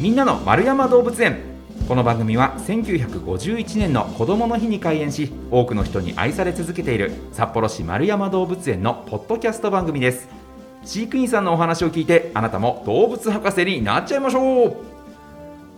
みんなの丸山動物園。この番組は1951年の子どもの日に開園し多くの人に愛され続けている札幌市丸山動物園のポッドキャスト番組です。飼育員さんのお話を聞いてあなたも動物博士になっちゃいましょう。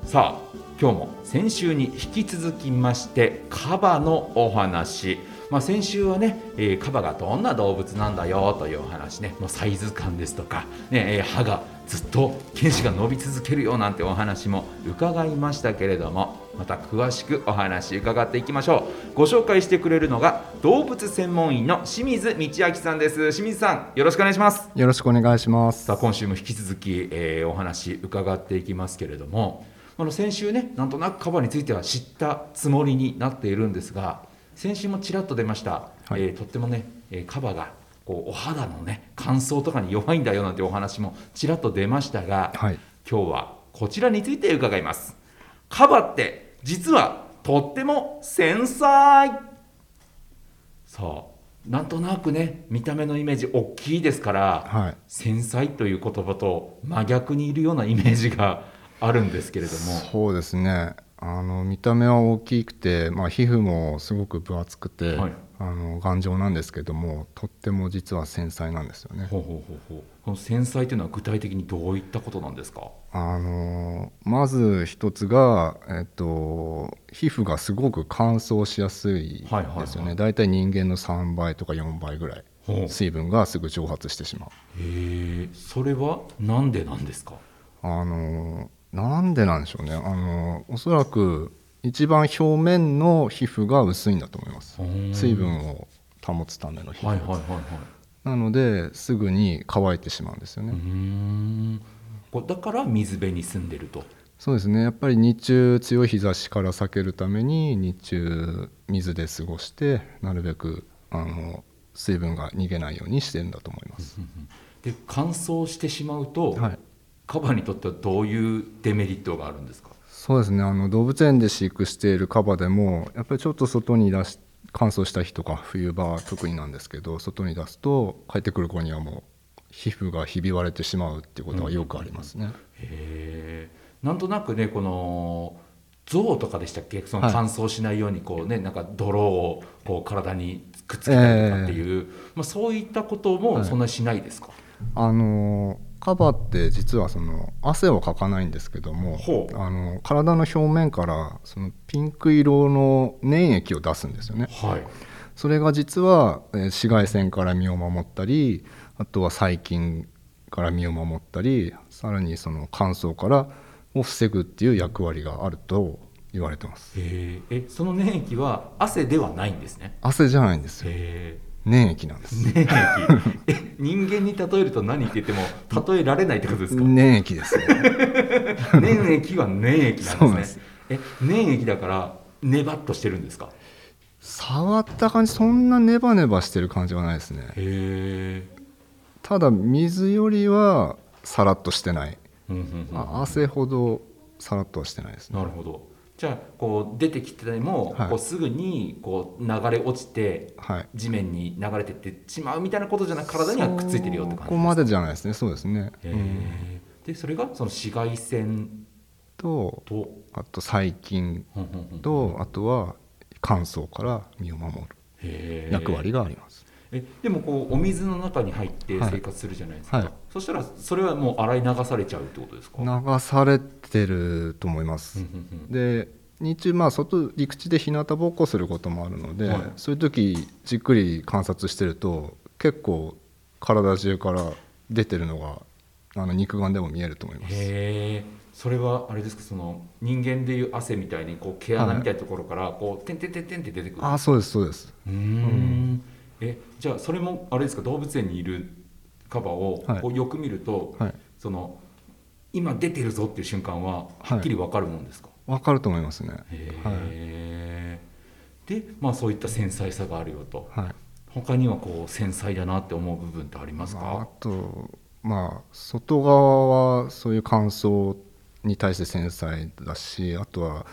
さあ今日も先週に引き続きましてカバのお話。まあ、先週はね、えー、カバがどんな動物なんだよというお話ね、のサイズ感ですとか、ねえー、歯がずっと犬歯が伸び続けるよなんてお話も伺いましたけれどもまた詳しくお話伺っていきましょう。ご紹介してくれるのが動物専門医の清水道明さんです。清水さんよろしくお願いします。よろしくお願いします。さあ今週も引き続き、えー、お話伺っていきますけれどもあの先週ねなんとなくカバについては知ったつもりになっているんですが先週もちらっと出ました、はい、えー、とってもね、えー、カバがこうお肌のね乾燥とかに弱いんだよなんてお話もちらっと出ましたが、はい、今日はこちらについて伺います。カバって実はとっても繊細。そう。なんとなくね見た目のイメージ大きいですから、はい、繊細という言葉と真逆にいるようなイメージがあるんですけれども。そうですねあの見た目は大きくて、まあ、皮膚もすごく分厚くて、はい、あの頑丈なんですけどもとっても実は繊細なんですよね。ほうほうほうほう。この繊細というのは具体的にどういったことなんですか？あのまず一つが、えっと、皮膚がすごく乾燥しやすいですよね、大体人間の3倍とか4倍ぐらい水分がすぐ蒸発してしまう。へえそれはなんでなんですか？あのなんでなんでしょうね。あのおそらく一番表面の皮膚が薄いんだと思います。水分を保つための皮膚、はいはいはいはい、なのですぐに乾いてしまうんですよね。だから水辺に住んでると。そうですね。やっぱり日中強い日差しから避けるために日中水で過ごしてなるべくあの水分が逃げないようにしてるんだと思います。で乾燥してしまうと、はい、カバにとってはどういうデメリットがあるんですか？そうですね。あの動物園で飼育しているカバでもやっぱりちょっと外に出し乾燥した日とか冬場は特になんですけど外に出すと帰ってくる子にはもう皮膚がひび割れてしまうっていうことはよくありますね。うん、へなんとなくねこの象とかでしたっけ？その乾燥しないようにこうね、はい、なんか泥をこう体にくっつけたりとかっていう、えー、まあ、そういったこともそんなにしないですか、はい、あのーカバって実はその汗をかかないんですけどもあの体の表面からそのピンク色の粘液を出すんですよね。はい、それが実は紫外線から身を守ったりあとは細菌から身を守ったりさらにその乾燥からを防ぐっていう役割があると言われてます。えその粘液は汗ではないんですね。汗じゃないんですよ。粘液なんです。粘液。え人間に例えると何って言っても例えられないってことですか？粘液です、ね、粘液は粘液なんですね。え粘液だからネバっとしてるんですか？触った感じそんなネバネバしてる感じはないですね。へただ水よりはさらっとしてない、汗ほどさらっとはしてないですね。なるほどじゃあこう出てきても、はい、こうすぐにこう流れ落ちて、はい、地面に流れてってしまうみたいなことじゃなく体にはくっついてるよって感じですか？ここまでじゃないですね。そうですね、うん、でそれがその紫外線とあと細菌とあとは乾燥から身を守る。役割がありますえでもこうお水の中に入って生活するじゃないですか、はい。はい、そしたらそれはもう洗い流されちゃうってことですか？流されてると思います。で日中まあ外陸地で日向ぼっこすることもあるので、はい、そういう時じっくり観察してると結構体中から出てるのがあの肉眼でも見えると思います。へえそれはあれですか？その人間でいう汗みたいにこう毛穴みたいなところからこう、てんてんてんてんって出てくる？あそうですそうです。うんえじゃあそれもあれですか動物園にいるカバをこうよく見ると、はい、その今出てるぞっていう瞬間ははっきり分かるもんですか、はい、分かると思いますね。へえ、はい、でまあそういった繊細さがあるよと、はい、他にはこう繊細だなって思う部分ってありますか？あとまあ外側はそういう乾燥に対して繊細だしあとは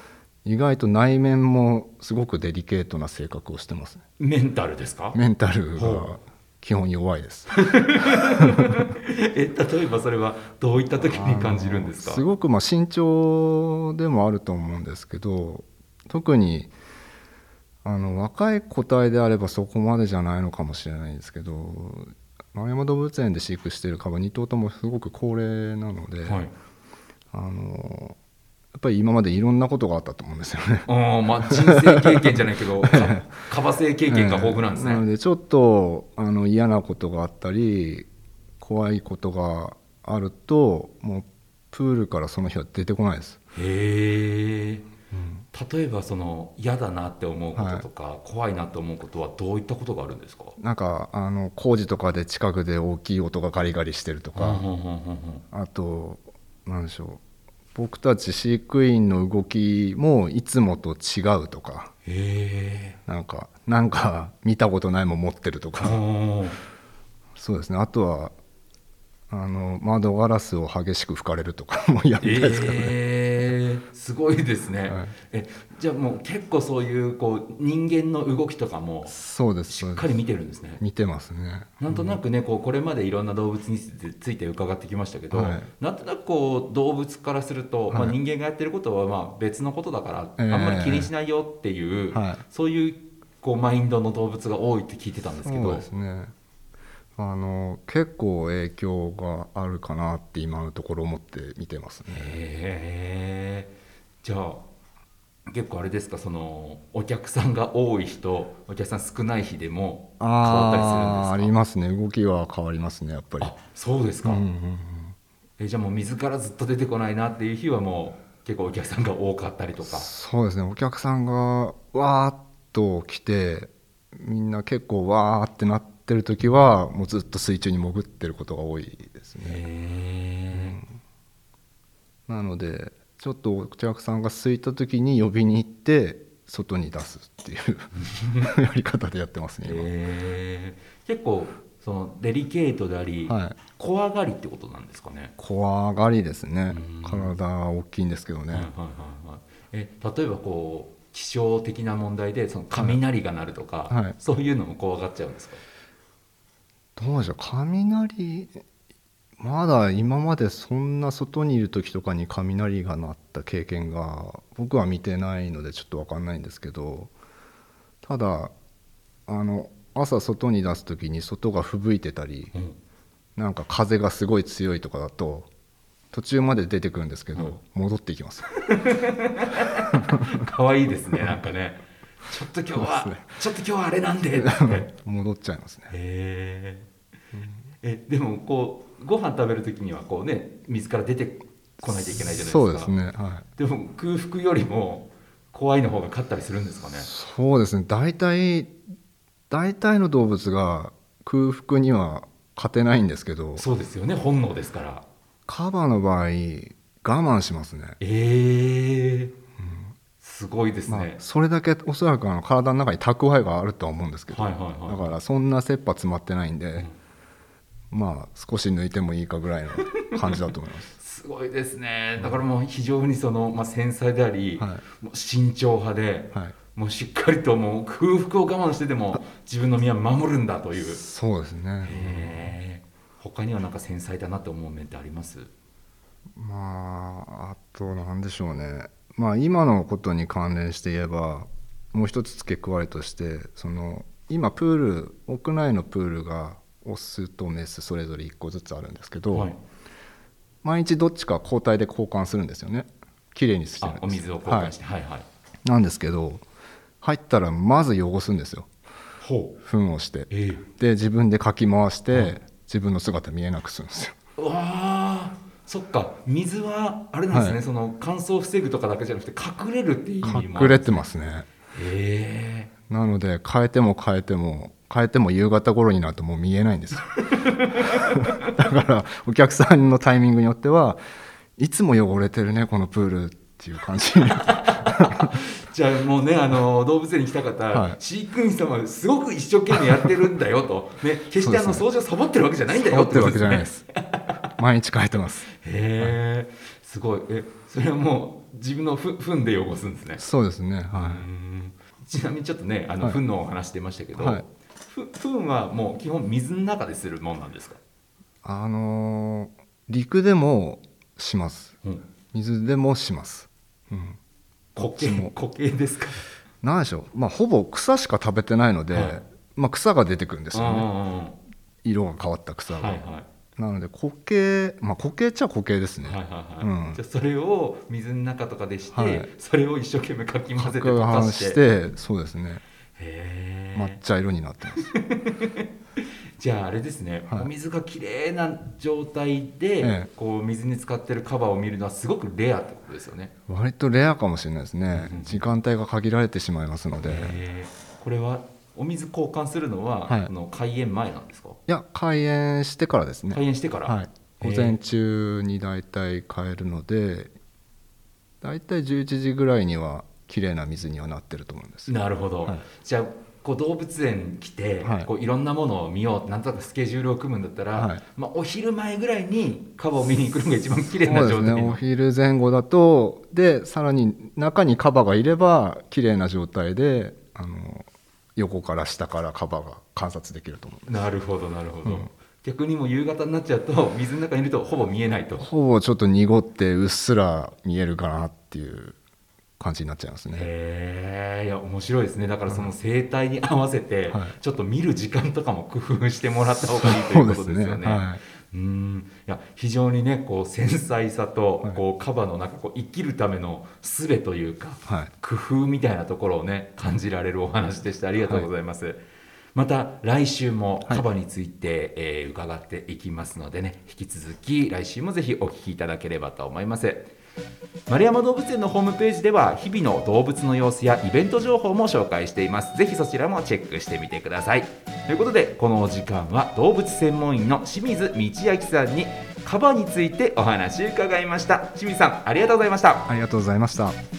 意外と内面もすごくデリケートな性格をしてます。ねメンタルですか？メンタルが基本弱いです。え例えばそれはどういった時に感じるんですか？すごくまあ慎重でもあると思うんですけど特にあの若い個体であればそこまでじゃないのかもしれないんですけど丸山動物園で飼育しているカバ2頭ともすごく高齢なので、はい、あのやっぱり今までいろんなことがあったと思うんですよね。あまあ、人生経験じゃないけどカバ生経験が豊富なんですね。なのでちょっとあの嫌なことがあったり怖いことがあるともうプールからその日は出てこないです。へえ、うん、例えばその嫌だなって思うこととか、はい、怖いなって思うことはどういったことがあるんですか？なんかあの工事とかで近くで大きい音がガリガリしてるとか、あと何でしょう僕たち飼育員の動きもいつもと違うとか。なんかなんか見たことないもん持ってるとか。そうですね。あとはあの窓ガラスを激しく吹かれるとかもやりたいですからね。えー、すごいですね、はい、えじゃあもう結構そういうこう人間の動きとかもそうですしっかり見てるんですね。見てますね。なんとなくねこうこれまでいろんな動物について伺ってきましたけど、はい、なんとなくこう動物からすると、はい、まあ、人間がやってることはまあ別のことだから、あんまり気にしないよっていう、そういうこうマインドの動物が多いって聞いてたんですけどそうですねあの結構影響があるかなって今のところ思って見てますね。へじゃあ結構あれですかそのお客さんが多い人お客さん少ない日でも変わったりするんですか？ありますね。動きは変わりますねやっぱり。そうですか、うんうんうん、えじゃあもう水からずっと出てこないなっていう日はもう結構お客さんが多かったりとか？そうですね。お客さんがわーっと来てみんな結構わーってなってってる時はもうずっと水中に潜ってることが多いですね、うん、なのでちょっとお客さんが空いた時に呼びに行って外に出すっていう やり方でやってますね結構そのデリケートであり、はい、怖がりってことなんですかね？怖がりですね。体大きいんですけどね、はいはいはいはい、え例えばこう気象的な問題でその雷が鳴るとか、はい、そういうのも怖がっちゃうんですか？どうでしょう。雷まだ今までそんな外にいる時とかに雷が鳴った経験が僕は見てないのでちょっと分かんないんですけどただあの朝外に出す時に外が吹雪いてたり、うん、なんか風がすごい強いとかだと途中まで出てくるんですけど、うん、戻っていきます。可愛いですねなんかねちょっと今日は、ね、ちょっと今日はあれなんで 戻っちゃいますね。へえでもこうご飯食べる時にはこうね水から出てこないといけないじゃないですか。そうですね、はい、でも空腹よりも怖いの方が勝ったりするんですかね。そうですね。大体大体の動物が空腹には勝てないんですけど。そうですよね。本能ですから。カバの場合我慢しますね。ええーすごいですね、まあ、それだけおそらくあの体の中に蓄えがあるとは思うんですけど、はいはいはい、だからそんな切羽詰まってないんで、うん、まあ少し抜いてもいいかぐらいの感じだと思います。すごいですね。だからもう非常にその、まあ、繊細であり、はい、もう慎重派で、はい、もうしっかりともう空腹を我慢してでも自分の身は守るんだという。そうですね。他には何か繊細だなと思う面ってあります？まああと何でしょうねまあ、今のことに関連して言えばもう一つ付け加えとしてその今プール屋内のプールがオスとメスそれぞれ1個ずつあるんですけど、はい、毎日どっちか交代で交換するんですよね。きれいにしてるんですお水を交換して、はい、はいはい。なんですけど入ったらまず汚すんですよ。糞をして、えー、で自分でかき回して、自分の姿見えなくするんですよ。うわそっか水はあれなんですね、はい、その乾燥を防ぐとかだけじゃなくて隠れるっていう意味も、ね、隠れてますね。へえ。なので変えても変えても変えても夕方頃になるともう見えないんですよ。だからお客さんのタイミングによってはいつも汚れてるねこのプールっていう感じ じゃあもうねあの動物園に来た方、はい、飼育員様すごく一生懸命やってるんだよと、ね、決してあの掃除をサボってるわけじゃないんだよってことですね毎日変えてます。へえ、はい、すごい。えそれはもう自分のふ糞で汚すんですね。そうですね。はい。ちなみにちょっとねあの糞のお話してましたけど、はい、糞はもう基本水の中でするもんなんですか？あのー、陸でもします、うん、水でもします、うん、固形固形ですか？何でしょう。まあほぼ草しか食べてないので、はい、まあ、草が出てくるんですよね。色が変わった草が、はいはい、なので固形まあ固形っちゃ固形ですね、はいはいはい。うん、じゃそれを水の中とかでして、はい、それを一生懸命かき混ぜて溶かして。そうですね。抹茶色になってます。じゃああれですね、はい、お水がきれいな状態で、ええ、こう水に使ってるカバーを見るのはすごくレアってことですよね。割とレアかもしれないですね、時間帯が限られてしまいますので、これはお水交換するのは、はい、の開園前なんですか？いや開園してからですね。開園してから、はい、午前中に大体買えるので大体11時ぐらいには綺麗な水にはなってると思うんですなるほど、はい、じゃあこう動物園来て、はい、こういろんなものを見ようなんとなくスケジュールを組むんだったら、はい、まあ、お昼前ぐらいにカバを見に来るのが一番綺麗な状態ね、お昼前後だとでさらに中にカバがいれば綺麗な状態であの横から下からカバが観察できると思う。なるほどなるほど、うん、逆にも夕方になっちゃうと水の中にいるとほぼ見えないと。ほぼちょっと濁ってうっすら見えるかなっていう感じになっちゃいますね。へえいや面白いですね。だからその生態に合わせて、ちょっと見る時間とかも工夫してもらった方がいいということですよね。はいうん。いや非常にねこう繊細さと、こうカバの中こう生きるための術というか、はい、工夫みたいなところをね感じられるお話でした。ありがとうございます。はい、また来週もカバについて、はい、えー、伺っていきますのでね引き続き来週もぜひお聞きいただければと思います。丸山動物園のホームページでは日々の動物の様子やイベント情報も紹介しています。ぜひそちらもチェックしてみてください。ということでこのお時間は動物専門医の清水道明さんにカバについてお話伺いました。清水さんありがとうございました。ありがとうございました。